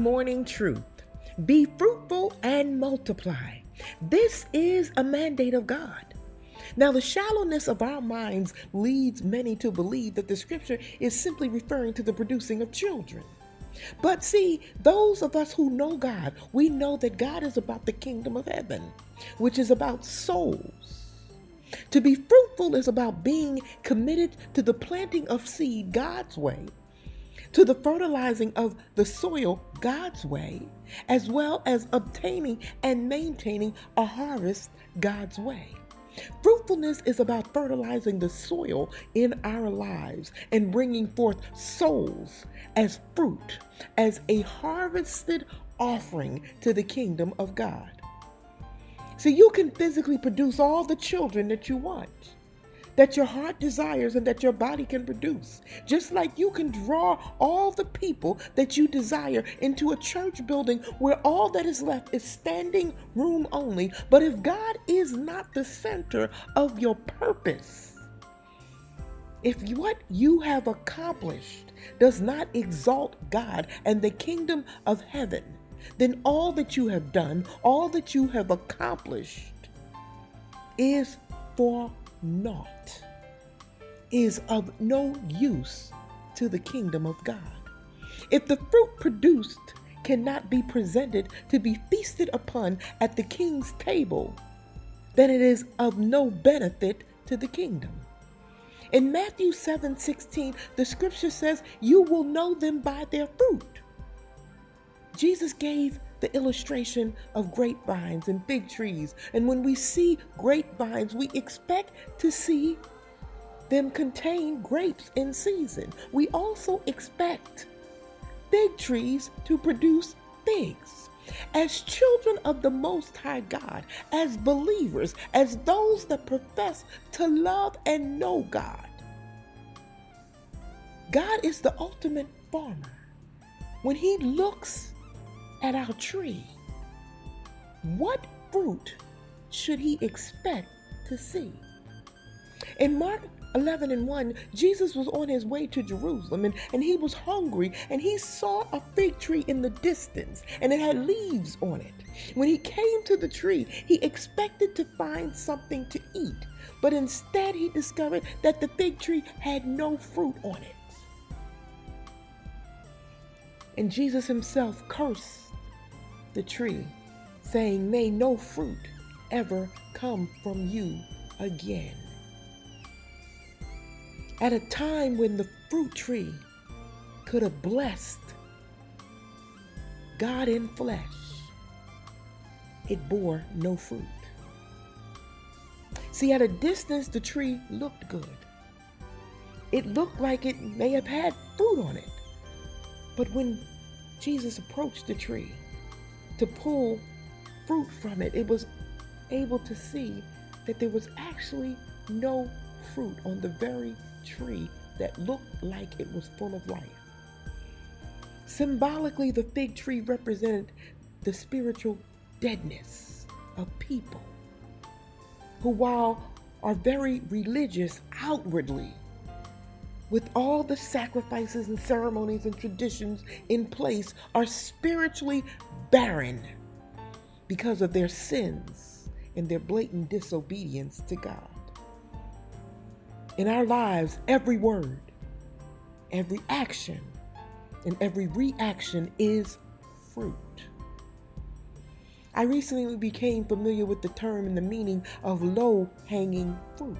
morning truth be fruitful and multiply. This is a mandate of God. Now, the shallowness of our minds leads many to believe that the scripture is simply referring to the producing of children. But see, those of us who know God, we know that God is about the kingdom of heaven, which is about souls. To be fruitful is about being committed to the planting of seed God's way to the fertilizing of the soil God's way, as well as obtaining and maintaining a harvest God's way. Fruitfulness is about fertilizing the soil in our lives and bringing forth souls as fruit, as a harvested offering to the kingdom of God. So you can physically produce all the children that you want that your heart desires and that your body can produce. Just like you can draw all the people that you desire into a church building where all that is left is standing room only. But if God is not the center of your purpose, if what you have accomplished does not exalt God and the kingdom of heaven, then all that you have done, all that you have accomplished, is for naught, is of no use to the kingdom of God. If the fruit produced cannot be presented to be feasted upon at the king's table, then it is of no benefit to the kingdom. In Matthew 7 16, the scripture says, You will know them by their fruit. Jesus gave the illustration of grapevines and fig trees. And when we see grapevines, we expect to see them contain grapes in season. We also expect fig trees to produce figs. As children of the Most High God, as believers, as those that profess to love and know God, God is the ultimate farmer. When He looks at our tree, what fruit should he expect to see? In Mark 11 and 1, Jesus was on his way to Jerusalem and, and he was hungry and he saw a fig tree in the distance and it had leaves on it. When he came to the tree, he expected to find something to eat, but instead he discovered that the fig tree had no fruit on it. And Jesus himself cursed the tree, saying, May no fruit ever come from you again. At a time when the fruit tree could have blessed God in flesh, it bore no fruit. See, at a distance, the tree looked good. It looked like it may have had fruit on it. But when Jesus approached the tree, to pull fruit from it, it was able to see that there was actually no fruit on the very tree that looked like it was full of life. Symbolically, the fig tree represented the spiritual deadness of people who, while are very religious outwardly, with all the sacrifices and ceremonies and traditions in place, are spiritually barren because of their sins and their blatant disobedience to God. In our lives, every word, every action, and every reaction is fruit. I recently became familiar with the term and the meaning of low hanging fruit.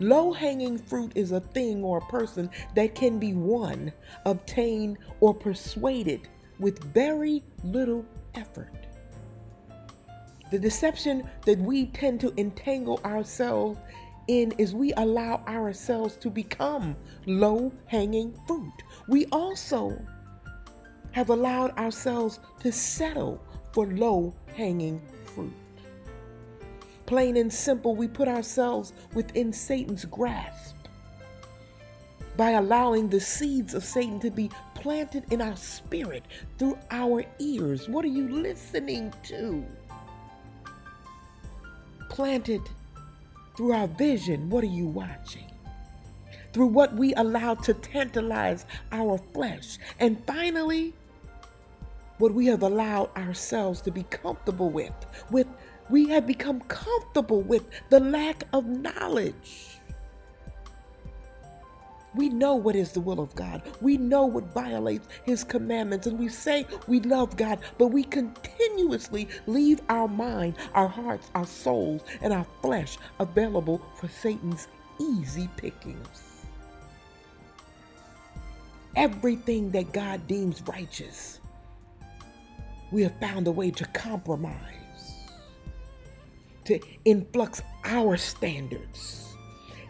Low hanging fruit is a thing or a person that can be won, obtained, or persuaded with very little effort. The deception that we tend to entangle ourselves in is we allow ourselves to become low hanging fruit. We also have allowed ourselves to settle for low hanging fruit. Plain and simple, we put ourselves within Satan's grasp by allowing the seeds of Satan to be planted in our spirit through our ears. What are you listening to? Planted through our vision. What are you watching? Through what we allow to tantalize our flesh. And finally, what we have allowed ourselves to be comfortable with. With we have become comfortable with the lack of knowledge. We know what is the will of God. We know what violates His commandments. And we say we love God, but we continuously leave our mind, our hearts, our souls, and our flesh available for Satan's easy pickings. Everything that God deems righteous, we have found a way to compromise, to influx our standards,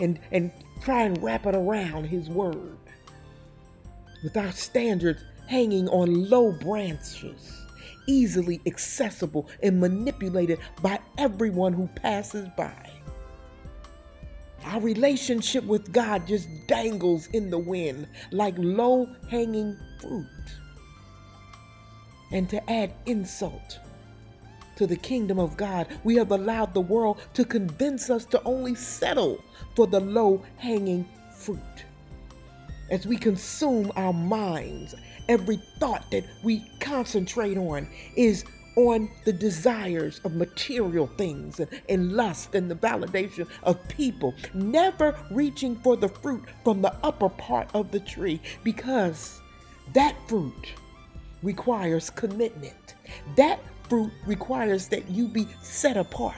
and, and try and wrap it around His Word. With our standards hanging on low branches, easily accessible and manipulated by everyone who passes by. Our relationship with God just dangles in the wind like low hanging fruit. And to add insult to the kingdom of God, we have allowed the world to convince us to only settle for the low hanging fruit. As we consume our minds, every thought that we concentrate on is on the desires of material things and, and lust and the validation of people, never reaching for the fruit from the upper part of the tree because that fruit requires commitment. That fruit requires that you be set apart.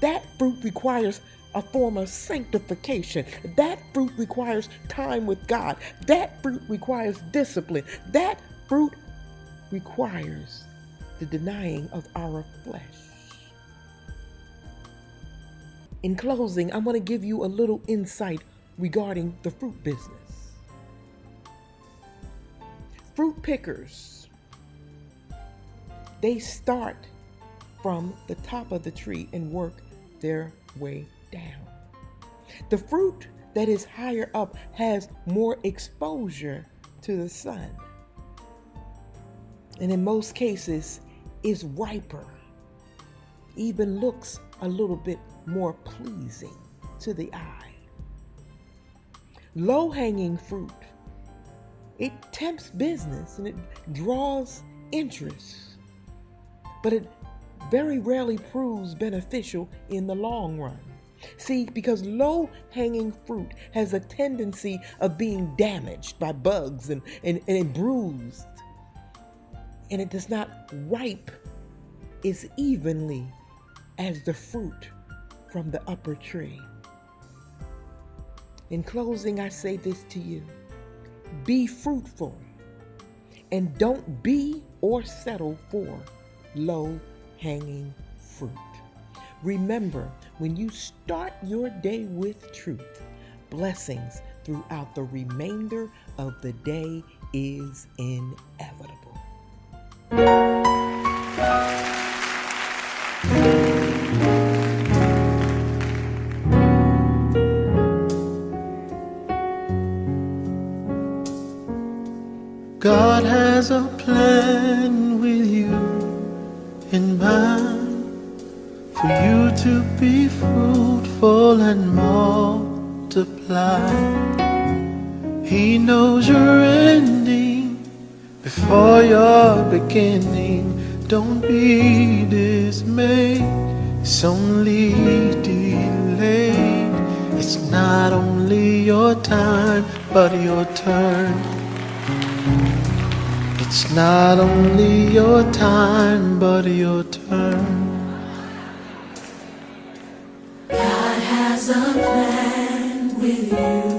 That fruit requires a form of sanctification. That fruit requires time with God. That fruit requires discipline. That fruit requires the denying of our flesh. In closing, I want to give you a little insight regarding the fruit business. Fruit pickers, they start from the top of the tree and work their way down. The fruit that is higher up has more exposure to the sun. And in most cases, is riper, even looks a little bit more pleasing to the eye. Low hanging fruit, it tempts business and it draws interest, but it very rarely proves beneficial in the long run. See, because low hanging fruit has a tendency of being damaged by bugs and, and, and bruised and it does not ripe as evenly as the fruit from the upper tree. In closing, I say this to you be fruitful and don't be or settle for low hanging fruit. Remember, when you start your day with truth, blessings throughout the remainder of the day is inevitable. God has a plan with you in mind for you to be fruitful and multiply. He knows your ending before your beginning. Don't be dismayed, it's only delayed. It's not only your time, but your turn. It's not only your time, but your turn. God has a plan with you